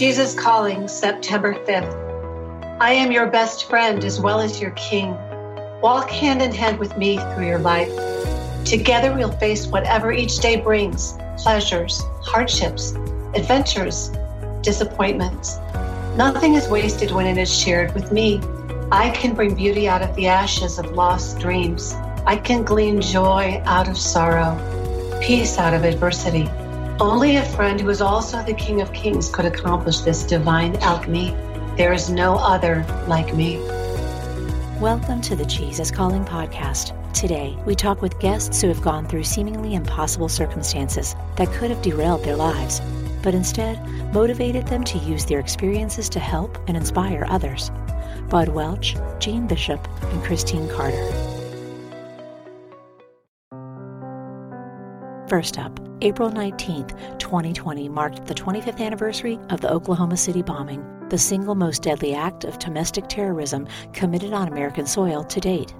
Jesus Calling, September 5th. I am your best friend as well as your king. Walk hand in hand with me through your life. Together we'll face whatever each day brings pleasures, hardships, adventures, disappointments. Nothing is wasted when it is shared with me. I can bring beauty out of the ashes of lost dreams. I can glean joy out of sorrow, peace out of adversity. Only a friend who is also the King of Kings could accomplish this divine alchemy. There is no other like me. Welcome to the Jesus Calling Podcast. Today, we talk with guests who have gone through seemingly impossible circumstances that could have derailed their lives, but instead motivated them to use their experiences to help and inspire others. Bud Welch, Jeanne Bishop, and Christine Carter. First up, April 19, 2020 marked the 25th anniversary of the Oklahoma City bombing, the single most deadly act of domestic terrorism committed on American soil to date.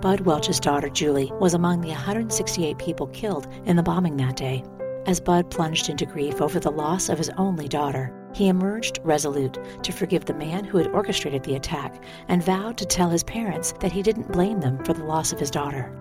Bud Welch's daughter, Julie, was among the 168 people killed in the bombing that day. As Bud plunged into grief over the loss of his only daughter, he emerged resolute to forgive the man who had orchestrated the attack and vowed to tell his parents that he didn't blame them for the loss of his daughter.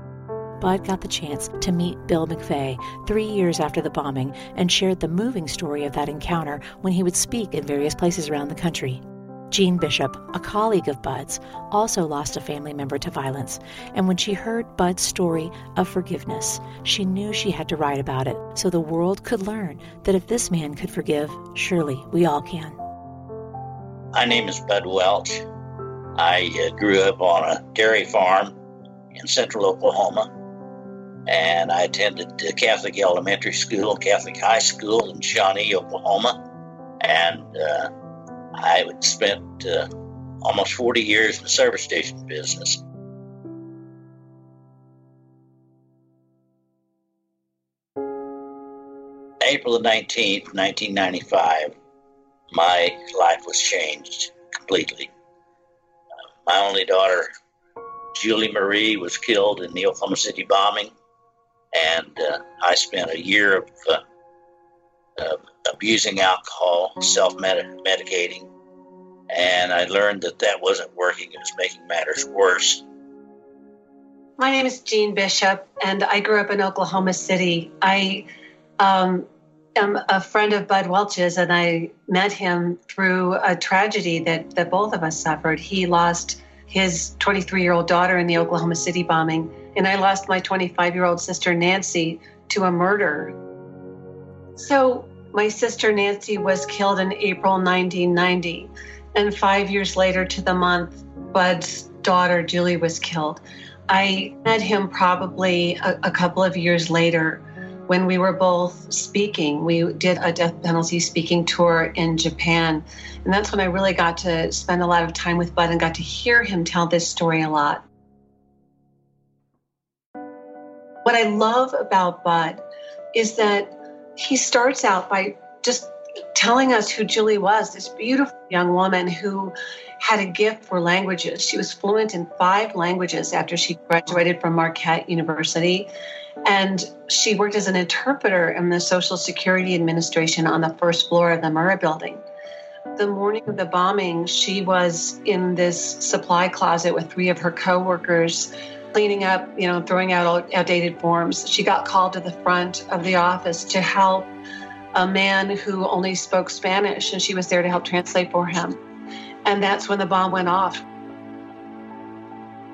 Bud got the chance to meet Bill McVeigh three years after the bombing and shared the moving story of that encounter when he would speak in various places around the country. Jeanne Bishop, a colleague of Bud's, also lost a family member to violence, and when she heard Bud's story of forgiveness, she knew she had to write about it so the world could learn that if this man could forgive, surely we all can. My name is Bud Welch. I uh, grew up on a dairy farm in central Oklahoma and I attended Catholic Elementary School, Catholic High School in Shawnee, Oklahoma, and uh, I spent uh, almost 40 years in the service station business. April the 19th, 1995, my life was changed completely. Uh, my only daughter, Julie Marie, was killed in the Oklahoma City bombing and uh, I spent a year of uh, abusing alcohol, self medicating, and I learned that that wasn't working, it was making matters worse. My name is Jeanne Bishop, and I grew up in Oklahoma City. I um, am a friend of Bud Welch's, and I met him through a tragedy that, that both of us suffered. He lost his 23 year old daughter in the Oklahoma City bombing and I lost my 25 year old sister Nancy to a murder. So, my sister Nancy was killed in April 1990, and five years later to the month, Bud's daughter Julie was killed. I met him probably a, a couple of years later when we were both speaking. We did a death penalty speaking tour in Japan. And that's when I really got to spend a lot of time with Bud and got to hear him tell this story a lot. What I love about Bud is that he starts out by just telling us who Julie was this beautiful young woman who had a gift for languages. She was fluent in five languages after she graduated from Marquette University. And she worked as an interpreter in the Social Security Administration on the first floor of the Murrah building. The morning of the bombing, she was in this supply closet with three of her coworkers cleaning up, you know, throwing out outdated forms. She got called to the front of the office to help a man who only spoke Spanish, and she was there to help translate for him. And that's when the bomb went off.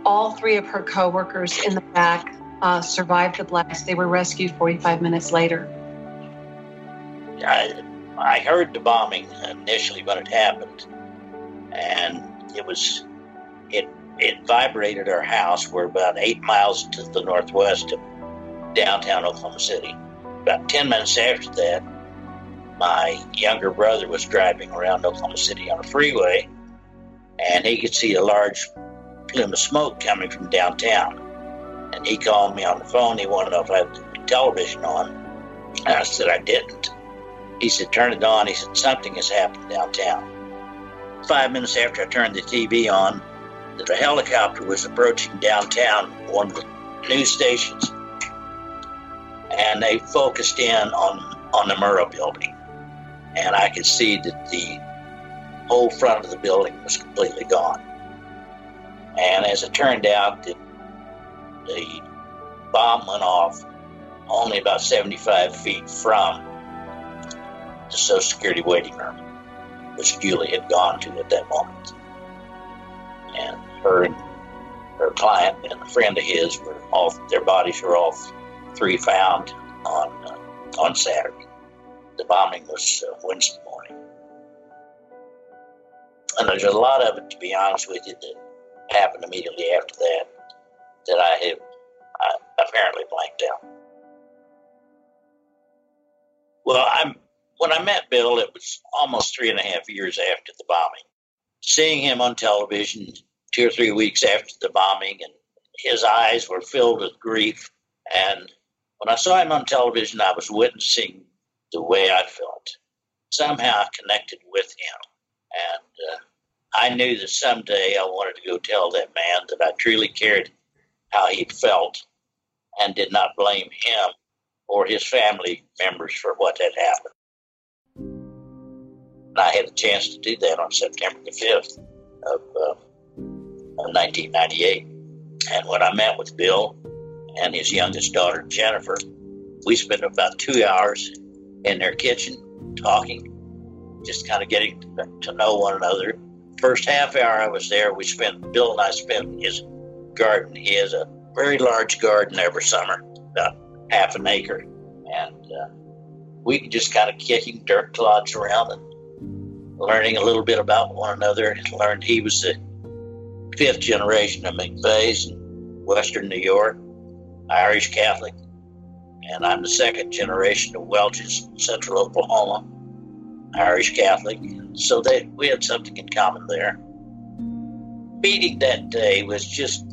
All three of her coworkers in the back uh, survived the blast. They were rescued 45 minutes later. I, I heard the bombing initially when it happened, and it was it vibrated our house. We're about eight miles to the northwest of downtown Oklahoma City. About 10 minutes after that, my younger brother was driving around Oklahoma City on a freeway, and he could see a large plume of smoke coming from downtown. And he called me on the phone. He wanted to know if I had the television on. And I said I didn't. He said, Turn it on. He said, Something has happened downtown. Five minutes after I turned the TV on, that a helicopter was approaching downtown, one of the news stations, and they focused in on, on the Murrah building. and I could see that the whole front of the building was completely gone. And as it turned out, the, the bomb went off only about 75 feet from the Social Security waiting room, which Julie had gone to at that moment. And her her client and a friend of his were all their bodies were all three found on uh, on Saturday. The bombing was uh, Wednesday morning, and there's a lot of it, to be honest with you, that happened immediately after that that I have I apparently blanked out. Well, I'm when I met Bill, it was almost three and a half years after the bombing. Seeing him on television two or three weeks after the bombing, and his eyes were filled with grief. And when I saw him on television, I was witnessing the way I felt. Somehow I connected with him. And uh, I knew that someday I wanted to go tell that man that I truly cared how he felt and did not blame him or his family members for what had happened. And I had a chance to do that on September the 5th of, uh, of 1998. And when I met with Bill and his youngest daughter, Jennifer, we spent about two hours in their kitchen talking, just kind of getting to know one another. First half hour I was there, we spent, Bill and I spent in his garden. He has a very large garden every summer, about half an acre. And uh, we just kind of kicking dirt clods around and learning a little bit about one another. Learned he was the fifth generation of McVeighs in Western New York, Irish Catholic. And I'm the second generation of Welch's, in Central Oklahoma, Irish Catholic. So they, we had something in common there. Meeting that day was just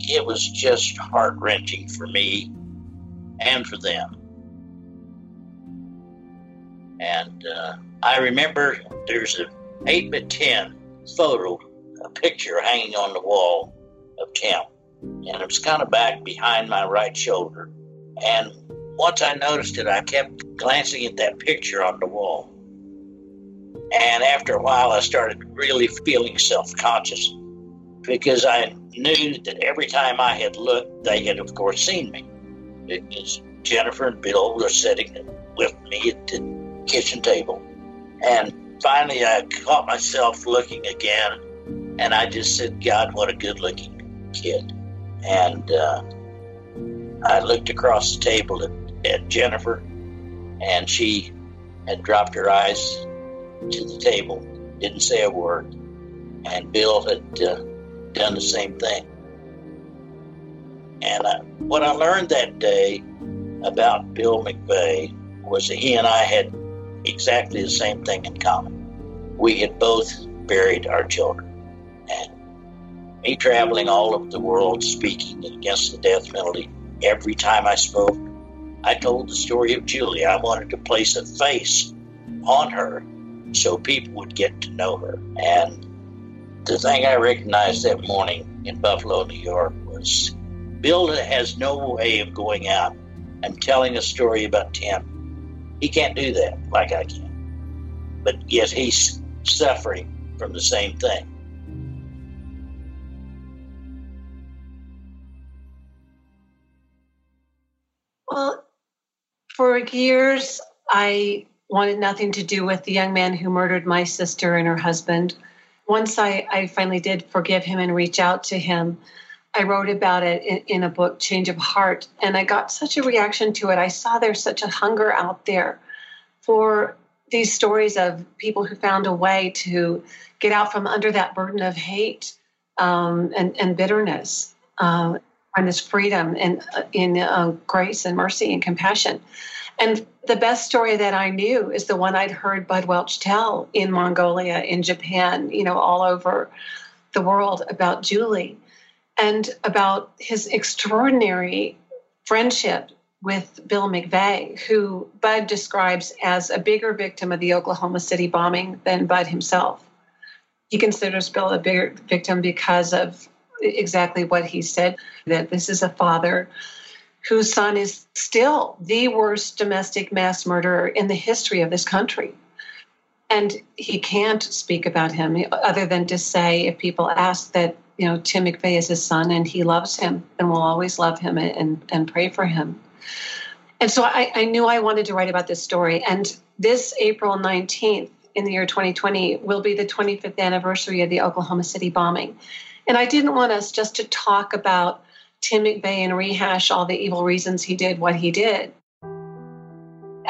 it was just heart wrenching for me and for them. And uh, I remember there's a 8 by 10 photo, a picture hanging on the wall of Tim. And it was kind of back behind my right shoulder. And once I noticed it, I kept glancing at that picture on the wall. And after a while, I started really feeling self conscious because I knew that every time I had looked, they had, of course, seen me. Because Jennifer and Bill were sitting with me at the kitchen table. And finally, I caught myself looking again, and I just said, God, what a good looking kid. And uh, I looked across the table at, at Jennifer, and she had dropped her eyes to the table, didn't say a word. And Bill had uh, done the same thing. And I, what I learned that day about Bill McVeigh was that he and I had exactly the same thing in common. We had both buried our children. And me traveling all over the world speaking against the death penalty, every time I spoke, I told the story of Julie. I wanted to place a face on her so people would get to know her. And the thing I recognized that morning in Buffalo, New York was Bill has no way of going out and telling a story about Tim. He can't do that like I can. But yet he's suffering from the same thing. Well, for years, I wanted nothing to do with the young man who murdered my sister and her husband once I, I finally did forgive him and reach out to him, I wrote about it in, in, a book, Change of Heart, and I got such a reaction to it. I saw there's such a hunger out there for these stories of people who found a way to get out from under that burden of hate um, and, and, bitterness, uh, find this freedom and in, in uh, grace and mercy and compassion. And the best story that I knew is the one I'd heard Bud Welch tell in Mongolia, in Japan, you know, all over the world about Julie and about his extraordinary friendship with Bill McVeigh, who Bud describes as a bigger victim of the Oklahoma City bombing than Bud himself. He considers Bill a bigger victim because of exactly what he said that this is a father whose son is still the worst domestic mass murderer in the history of this country. And he can't speak about him other than to say, if people ask that, you know, Tim McVeigh is his son and he loves him and will always love him and, and pray for him. And so I, I knew I wanted to write about this story. And this April 19th in the year 2020 will be the 25th anniversary of the Oklahoma City bombing. And I didn't want us just to talk about Tim McVeigh and rehash all the evil reasons he did what he did.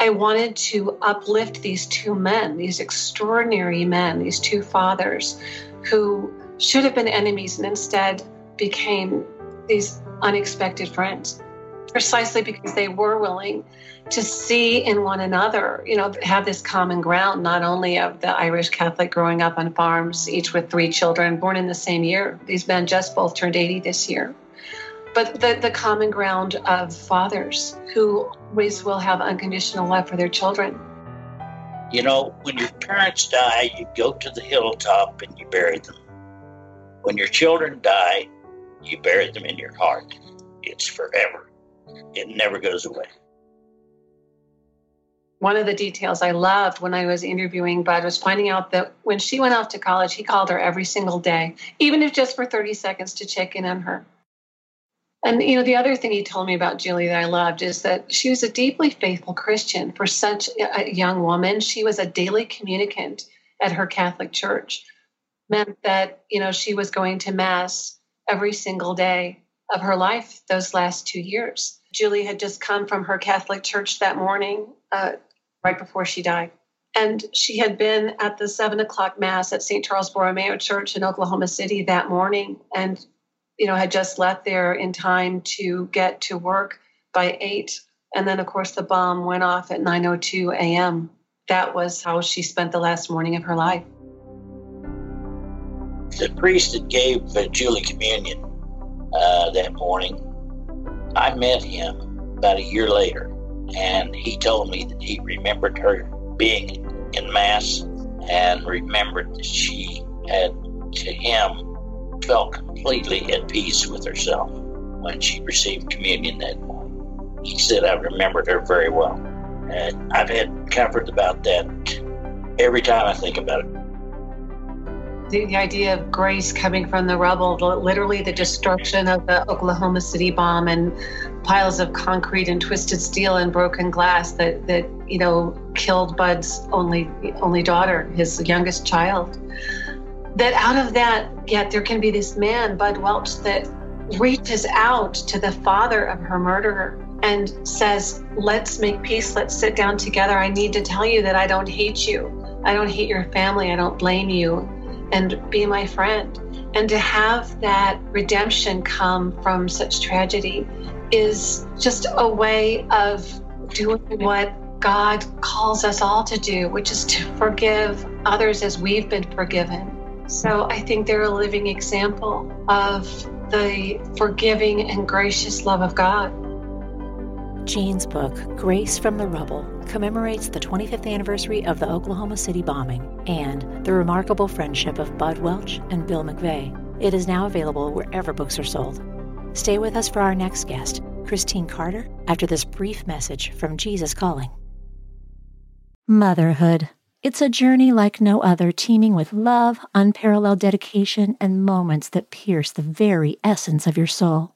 I wanted to uplift these two men, these extraordinary men, these two fathers who should have been enemies and instead became these unexpected friends precisely because they were willing to see in one another, you know, have this common ground, not only of the Irish Catholic growing up on farms, each with three children, born in the same year. These men just both turned 80 this year but the, the common ground of fathers who always will have unconditional love for their children. You know, when your parents die, you go to the hilltop and you bury them. When your children die, you bury them in your heart. It's forever, it never goes away. One of the details I loved when I was interviewing Bud was finding out that when she went off to college, he called her every single day, even if just for 30 seconds to check in on her. And you know, the other thing he told me about Julie that I loved is that she was a deeply faithful Christian for such a young woman. She was a daily communicant at her Catholic church. Meant that, you know, she was going to mass every single day of her life those last two years. Julie had just come from her Catholic church that morning, uh, right before she died. And she had been at the seven o'clock mass at St. Charles Borromeo Church in Oklahoma City that morning. And you know, had just left there in time to get to work by eight. And then, of course, the bomb went off at 9:02 a.m. That was how she spent the last morning of her life. The priest that gave Julie communion uh, that morning, I met him about a year later, and he told me that he remembered her being in mass and remembered that she had to him felt completely at peace with herself when she received communion that morning. He said, I remembered her very well. And I've had comfort about that every time I think about it. The, the idea of grace coming from the rubble, the, literally the destruction of the Oklahoma City bomb and piles of concrete and twisted steel and broken glass that, that you know killed Bud's only only daughter, his youngest child that out of that, yet there can be this man, Bud Welch, that reaches out to the father of her murderer and says, Let's make peace. Let's sit down together. I need to tell you that I don't hate you. I don't hate your family. I don't blame you. And be my friend. And to have that redemption come from such tragedy is just a way of doing what God calls us all to do, which is to forgive others as we've been forgiven. So I think they're a living example of the forgiving and gracious love of God. Jeanne's book, Grace from the Rubble, commemorates the 25th anniversary of the Oklahoma City bombing and the remarkable friendship of Bud Welch and Bill McVeigh. It is now available wherever books are sold. Stay with us for our next guest, Christine Carter, after this brief message from Jesus Calling. Motherhood. It's a journey like no other, teeming with love, unparalleled dedication, and moments that pierce the very essence of your soul.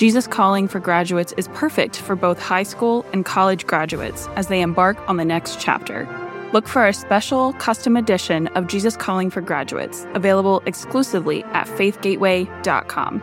Jesus Calling for Graduates is perfect for both high school and college graduates as they embark on the next chapter. Look for our special custom edition of Jesus Calling for Graduates, available exclusively at faithgateway.com.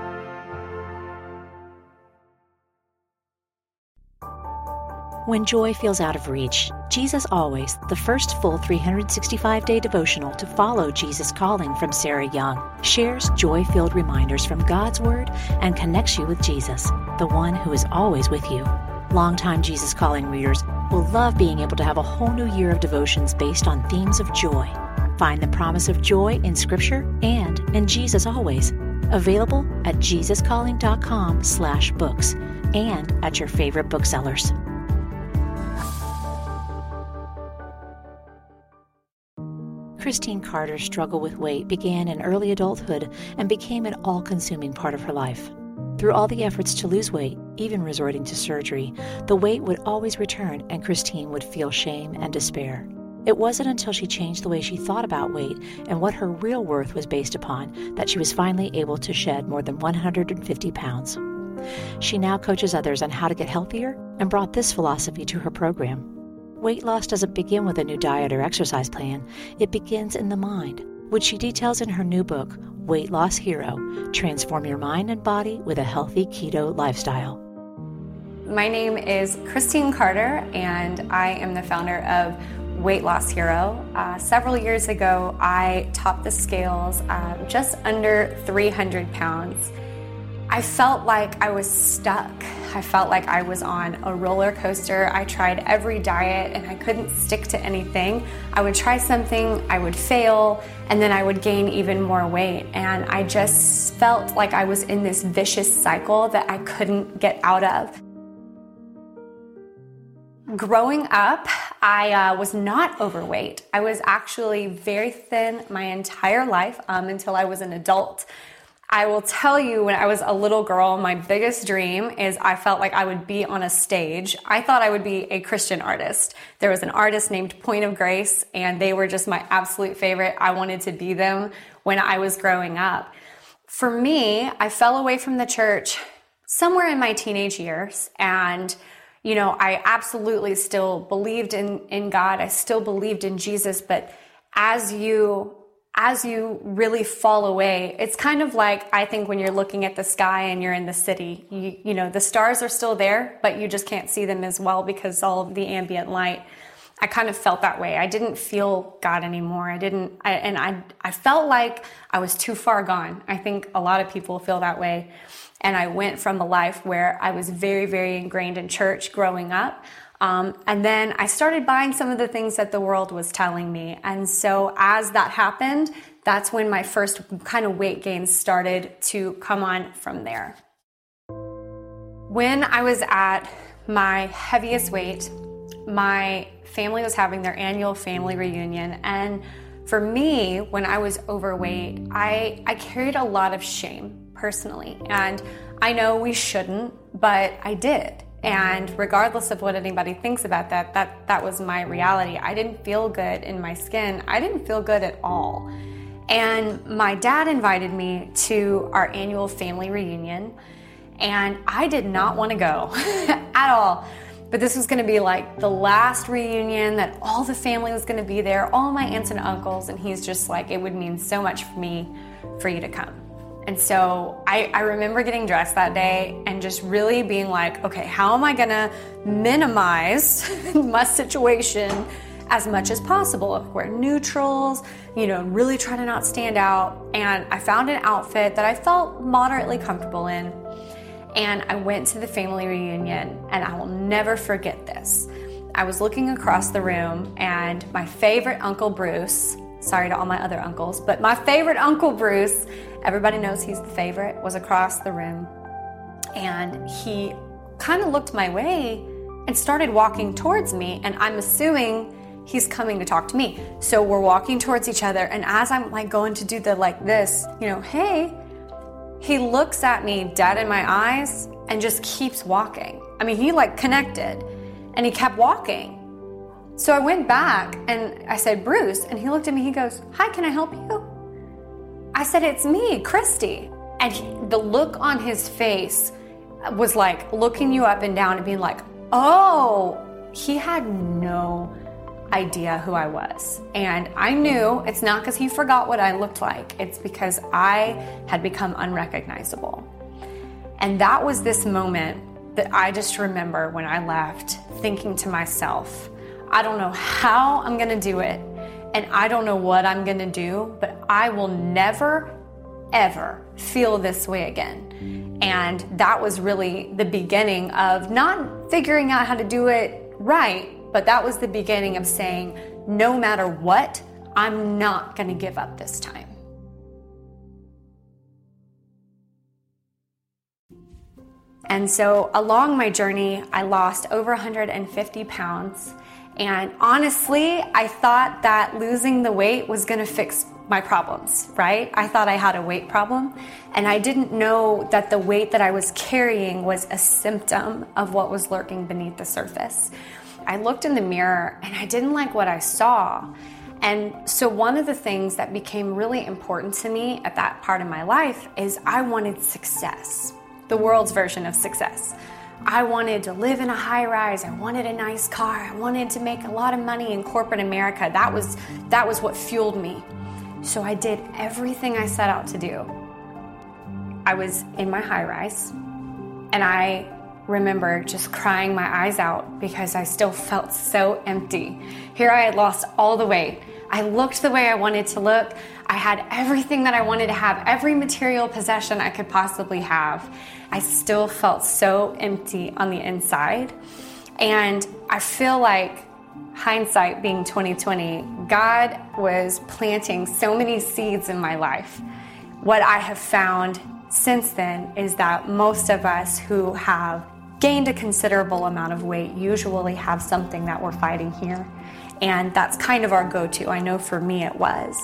When joy feels out of reach, Jesus Always, the first full 365 day devotional to follow Jesus Calling from Sarah Young, shares joy filled reminders from God's Word and connects you with Jesus, the one who is always with you. Longtime Jesus Calling readers will love being able to have a whole new year of devotions based on themes of joy. Find the promise of joy in Scripture and in Jesus Always. Available at jesuscalling.com slash books and at your favorite booksellers. Christine Carter's struggle with weight began in early adulthood and became an all consuming part of her life. Through all the efforts to lose weight, even resorting to surgery, the weight would always return and Christine would feel shame and despair. It wasn't until she changed the way she thought about weight and what her real worth was based upon that she was finally able to shed more than 150 pounds. She now coaches others on how to get healthier and brought this philosophy to her program. Weight loss doesn't begin with a new diet or exercise plan, it begins in the mind, which she details in her new book, Weight Loss Hero Transform Your Mind and Body with a Healthy Keto Lifestyle. My name is Christine Carter, and I am the founder of Weight Loss Hero. Uh, several years ago, I topped the scales uh, just under 300 pounds. I felt like I was stuck. I felt like I was on a roller coaster. I tried every diet and I couldn't stick to anything. I would try something, I would fail, and then I would gain even more weight. And I just felt like I was in this vicious cycle that I couldn't get out of. Growing up, I uh, was not overweight. I was actually very thin my entire life um, until I was an adult. I will tell you, when I was a little girl, my biggest dream is I felt like I would be on a stage. I thought I would be a Christian artist. There was an artist named Point of Grace, and they were just my absolute favorite. I wanted to be them when I was growing up. For me, I fell away from the church somewhere in my teenage years, and you know, I absolutely still believed in, in God. I still believed in Jesus, but as you as you really fall away, it's kind of like I think when you're looking at the sky and you're in the city, you, you know, the stars are still there, but you just can't see them as well because all of the ambient light. I kind of felt that way. I didn't feel God anymore. I didn't, I, and I, I felt like I was too far gone. I think a lot of people feel that way. And I went from a life where I was very, very ingrained in church growing up um, and then I started buying some of the things that the world was telling me. And so as that happened, that's when my first kind of weight gains started to come on from there. When I was at my heaviest weight, my family was having their annual family reunion. And for me, when I was overweight, I, I carried a lot of shame personally. And I know we shouldn't, but I did. And regardless of what anybody thinks about that, that that was my reality. I didn't feel good in my skin. I didn't feel good at all. And my dad invited me to our annual family reunion, and I did not want to go at all. But this was going to be like the last reunion that all the family was going to be there, all my aunts and uncles, and he's just like, it would mean so much for me for you to come. And so I, I, remember getting dressed that day and just really being like, okay, how am I gonna minimize my situation as much as possible? Wear neutrals, you know, really try to not stand out. And I found an outfit that I felt moderately comfortable in. And I went to the family reunion, and I will never forget this. I was looking across the room, and my favorite Uncle Bruce Sorry to all my other uncles, but my favorite Uncle Bruce, everybody knows he's the favorite, was across the room. And he kind of looked my way and started walking towards me. And I'm assuming he's coming to talk to me. So we're walking towards each other. And as I'm like going to do the like this, you know, hey, he looks at me dead in my eyes and just keeps walking. I mean, he like connected and he kept walking. So I went back and I said, Bruce, and he looked at me, he goes, Hi, can I help you? I said, It's me, Christy. And he, the look on his face was like looking you up and down and being like, oh, he had no idea who I was. And I knew it's not because he forgot what I looked like, it's because I had become unrecognizable. And that was this moment that I just remember when I left thinking to myself, I don't know how I'm gonna do it, and I don't know what I'm gonna do, but I will never, ever feel this way again. And that was really the beginning of not figuring out how to do it right, but that was the beginning of saying, no matter what, I'm not gonna give up this time. And so along my journey, I lost over 150 pounds. And honestly, I thought that losing the weight was gonna fix my problems, right? I thought I had a weight problem. And I didn't know that the weight that I was carrying was a symptom of what was lurking beneath the surface. I looked in the mirror and I didn't like what I saw. And so, one of the things that became really important to me at that part of my life is I wanted success the world's version of success. I wanted to live in a high rise. I wanted a nice car. I wanted to make a lot of money in corporate America. That was that was what fueled me. So I did everything I set out to do. I was in my high rise and I remember just crying my eyes out because I still felt so empty. Here I had lost all the weight. I looked the way I wanted to look. I had everything that I wanted to have, every material possession I could possibly have. I still felt so empty on the inside. And I feel like hindsight being 2020, God was planting so many seeds in my life. What I have found since then is that most of us who have gained a considerable amount of weight usually have something that we're fighting here. And that's kind of our go to. I know for me it was.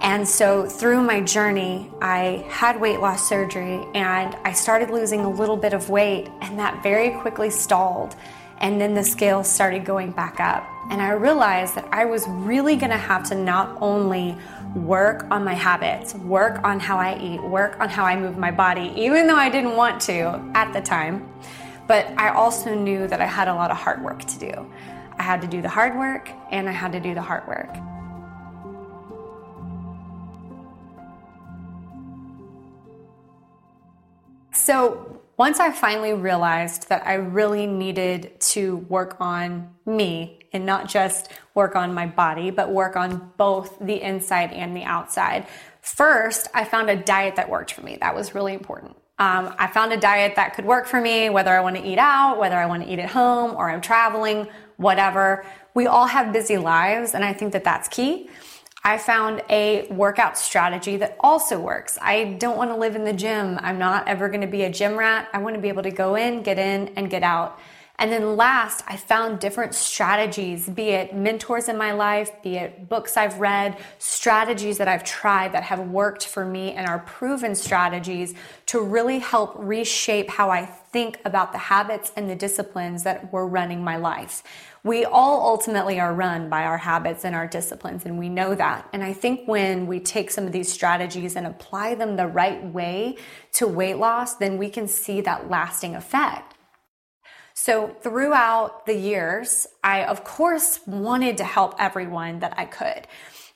And so through my journey, I had weight loss surgery and I started losing a little bit of weight, and that very quickly stalled. And then the scales started going back up. And I realized that I was really gonna have to not only work on my habits, work on how I eat, work on how I move my body, even though I didn't want to at the time, but I also knew that I had a lot of hard work to do. I had to do the hard work and I had to do the hard work. So, once I finally realized that I really needed to work on me and not just work on my body, but work on both the inside and the outside, first, I found a diet that worked for me. That was really important. Um, I found a diet that could work for me, whether I want to eat out, whether I want to eat at home, or I'm traveling, whatever. We all have busy lives, and I think that that's key. I found a workout strategy that also works. I don't want to live in the gym. I'm not ever going to be a gym rat. I want to be able to go in, get in, and get out. And then last, I found different strategies, be it mentors in my life, be it books I've read, strategies that I've tried that have worked for me and are proven strategies to really help reshape how I think about the habits and the disciplines that were running my life. We all ultimately are run by our habits and our disciplines, and we know that. And I think when we take some of these strategies and apply them the right way to weight loss, then we can see that lasting effect. So throughout the years, I of course wanted to help everyone that I could.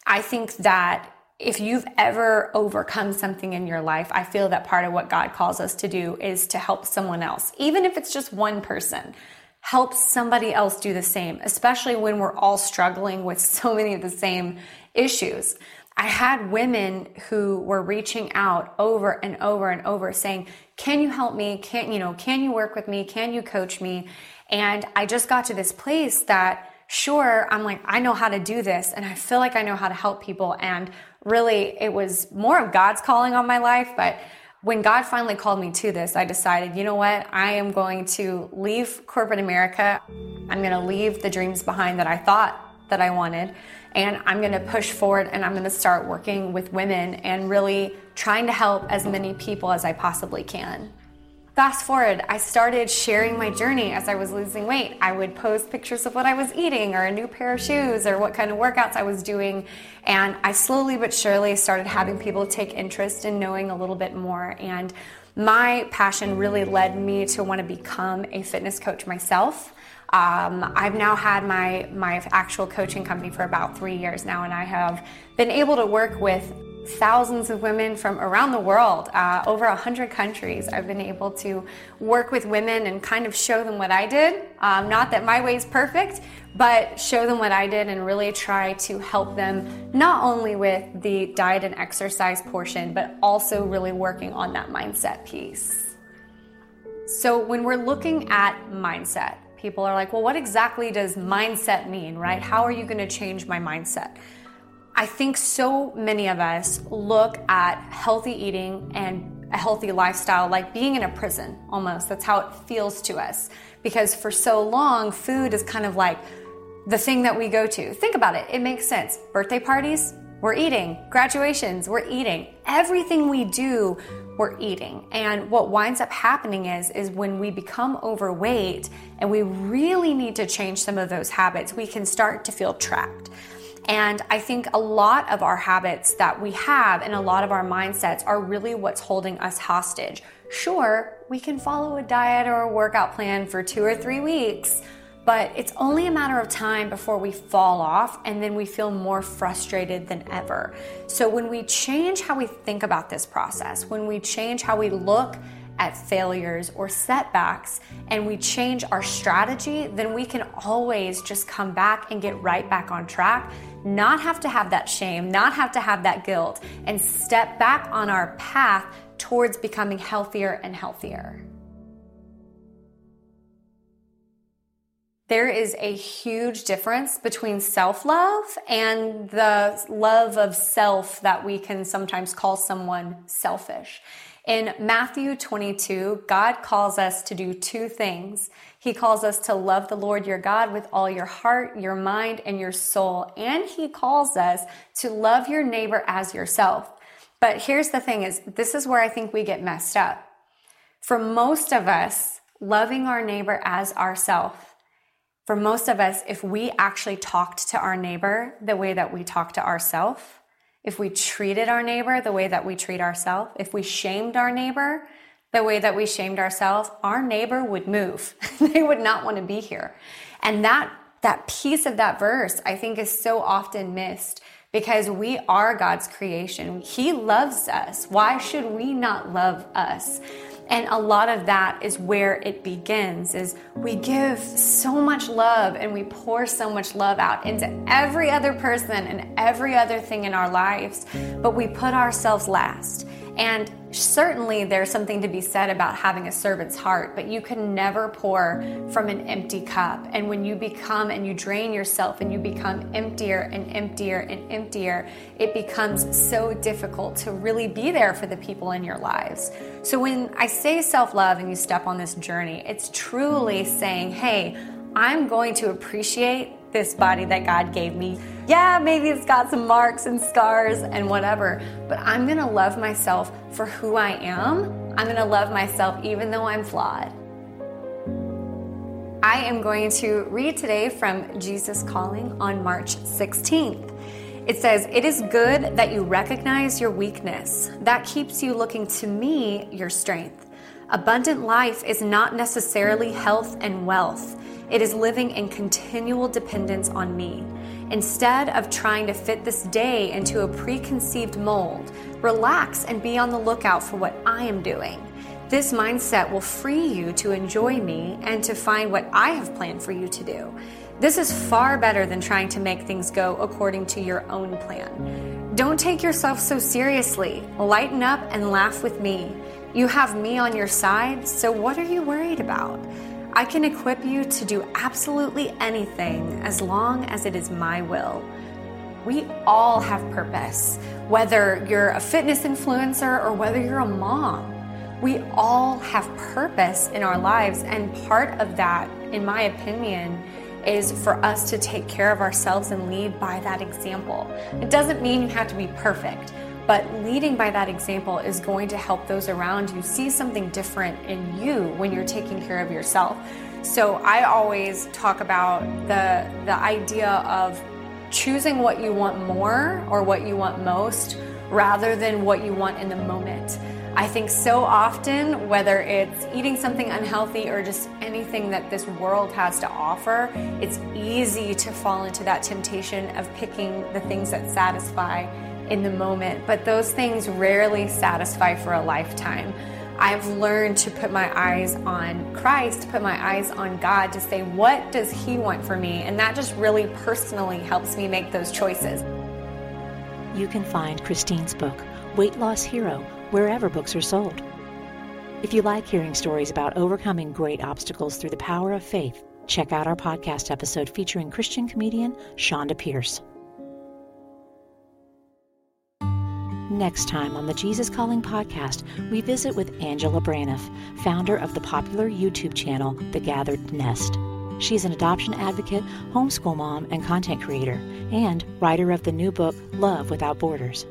I think that if you've ever overcome something in your life, I feel that part of what God calls us to do is to help someone else, even if it's just one person. Help somebody else do the same, especially when we're all struggling with so many of the same issues. I had women who were reaching out over and over and over saying, "Can you help me? Can you know, can you work with me? Can you coach me?" And I just got to this place that sure, I'm like, I know how to do this and I feel like I know how to help people and really it was more of God's calling on my life, but when God finally called me to this, I decided, you know what? I am going to leave corporate America. I'm going to leave the dreams behind that I thought that I wanted and I'm going to push forward and I'm going to start working with women and really trying to help as many people as I possibly can. Fast forward, I started sharing my journey as I was losing weight. I would post pictures of what I was eating or a new pair of shoes or what kind of workouts I was doing. And I slowly but surely started having people take interest in knowing a little bit more. And my passion really led me to want to become a fitness coach myself. Um, I've now had my my actual coaching company for about three years now, and I have been able to work with thousands of women from around the world, uh, over 100 countries. I've been able to work with women and kind of show them what I did. Um, not that my way is perfect, but show them what I did and really try to help them not only with the diet and exercise portion, but also really working on that mindset piece. So when we're looking at mindset, people are like, well, what exactly does mindset mean, right? How are you going to change my mindset? I think so many of us look at healthy eating and a healthy lifestyle like being in a prison almost. That's how it feels to us. Because for so long, food is kind of like the thing that we go to. Think about it, it makes sense. Birthday parties, we're eating. Graduations, we're eating. Everything we do, we're eating. And what winds up happening is is when we become overweight and we really need to change some of those habits, we can start to feel trapped. And I think a lot of our habits that we have and a lot of our mindsets are really what's holding us hostage. Sure, we can follow a diet or a workout plan for two or three weeks, but it's only a matter of time before we fall off and then we feel more frustrated than ever. So when we change how we think about this process, when we change how we look at failures or setbacks and we change our strategy, then we can always just come back and get right back on track not have to have that shame, not have to have that guilt, and step back on our path towards becoming healthier and healthier. There is a huge difference between self love and the love of self that we can sometimes call someone selfish. In Matthew 22, God calls us to do two things. He calls us to love the Lord your God with all your heart, your mind, and your soul. And he calls us to love your neighbor as yourself. But here's the thing is this is where I think we get messed up. For most of us, loving our neighbor as ourself, for most of us, if we actually talked to our neighbor the way that we talk to ourselves, if we treated our neighbor the way that we treat ourselves, if we shamed our neighbor the way that we shamed ourselves, our neighbor would move. they would not want to be here. And that that piece of that verse I think is so often missed because we are God's creation. He loves us. Why should we not love us? And a lot of that is where it begins is we give so much love and we pour so much love out into every other person and every other thing in our lives, but we put ourselves last. And certainly there's something to be said about having a servant's heart, but you can never pour from an empty cup. And when you become and you drain yourself and you become emptier and emptier and emptier, it becomes so difficult to really be there for the people in your lives. So when I say self love and you step on this journey, it's truly saying, hey, I'm going to appreciate this body that God gave me. Yeah, maybe it's got some marks and scars and whatever, but I'm gonna love myself for who I am. I'm gonna love myself even though I'm flawed. I am going to read today from Jesus Calling on March 16th. It says, It is good that you recognize your weakness. That keeps you looking to me, your strength. Abundant life is not necessarily health and wealth. It is living in continual dependence on me. Instead of trying to fit this day into a preconceived mold, relax and be on the lookout for what I am doing. This mindset will free you to enjoy me and to find what I have planned for you to do. This is far better than trying to make things go according to your own plan. Don't take yourself so seriously. Lighten up and laugh with me. You have me on your side, so what are you worried about? I can equip you to do absolutely anything as long as it is my will. We all have purpose, whether you're a fitness influencer or whether you're a mom. We all have purpose in our lives, and part of that, in my opinion, is for us to take care of ourselves and lead by that example. It doesn't mean you have to be perfect, but leading by that example is going to help those around you see something different in you when you're taking care of yourself. So I always talk about the the idea of choosing what you want more or what you want most rather than what you want in the moment. I think so often, whether it's eating something unhealthy or just anything that this world has to offer, it's easy to fall into that temptation of picking the things that satisfy in the moment. But those things rarely satisfy for a lifetime. I've learned to put my eyes on Christ, put my eyes on God, to say, what does He want for me? And that just really personally helps me make those choices. You can find Christine's book, Weight Loss Hero, wherever books are sold. If you like hearing stories about overcoming great obstacles through the power of faith, check out our podcast episode featuring Christian comedian Chonda Pierce. Next time on the Jesus Calling podcast, we visit with Angela Braniff, founder of the popular YouTube channel The Gathered Nest. She's an adoption advocate, homeschool mom, and content creator, and writer of the new book Love Without Borders.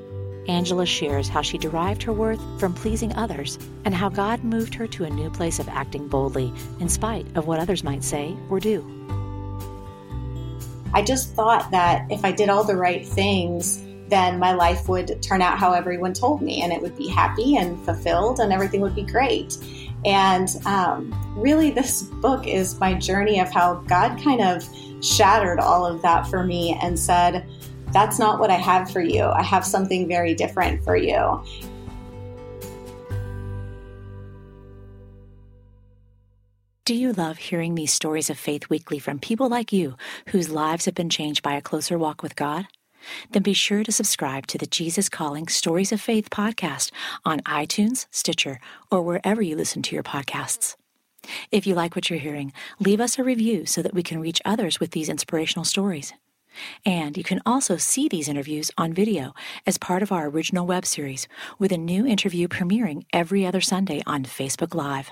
Angela shares how she derived her worth from pleasing others and how God moved her to a new place of acting boldly in spite of what others might say or do. I just thought that if I did all the right things, then my life would turn out how everyone told me, and it would be happy and fulfilled, and everything would be great. And um, really, this book is my journey of how God kind of shattered all of that for me and said, That's not what I have for you. I have something very different for you. Do you love hearing these stories of faith weekly from people like you whose lives have been changed by a closer walk with God? Then be sure to subscribe to the Jesus Calling Stories of Faith podcast on iTunes, Stitcher, or wherever you listen to your podcasts. If you like what you're hearing, leave us a review so that we can reach others with these inspirational stories. And you can also see these interviews on video as part of our original web series, with a new interview premiering every other Sunday on Facebook Live.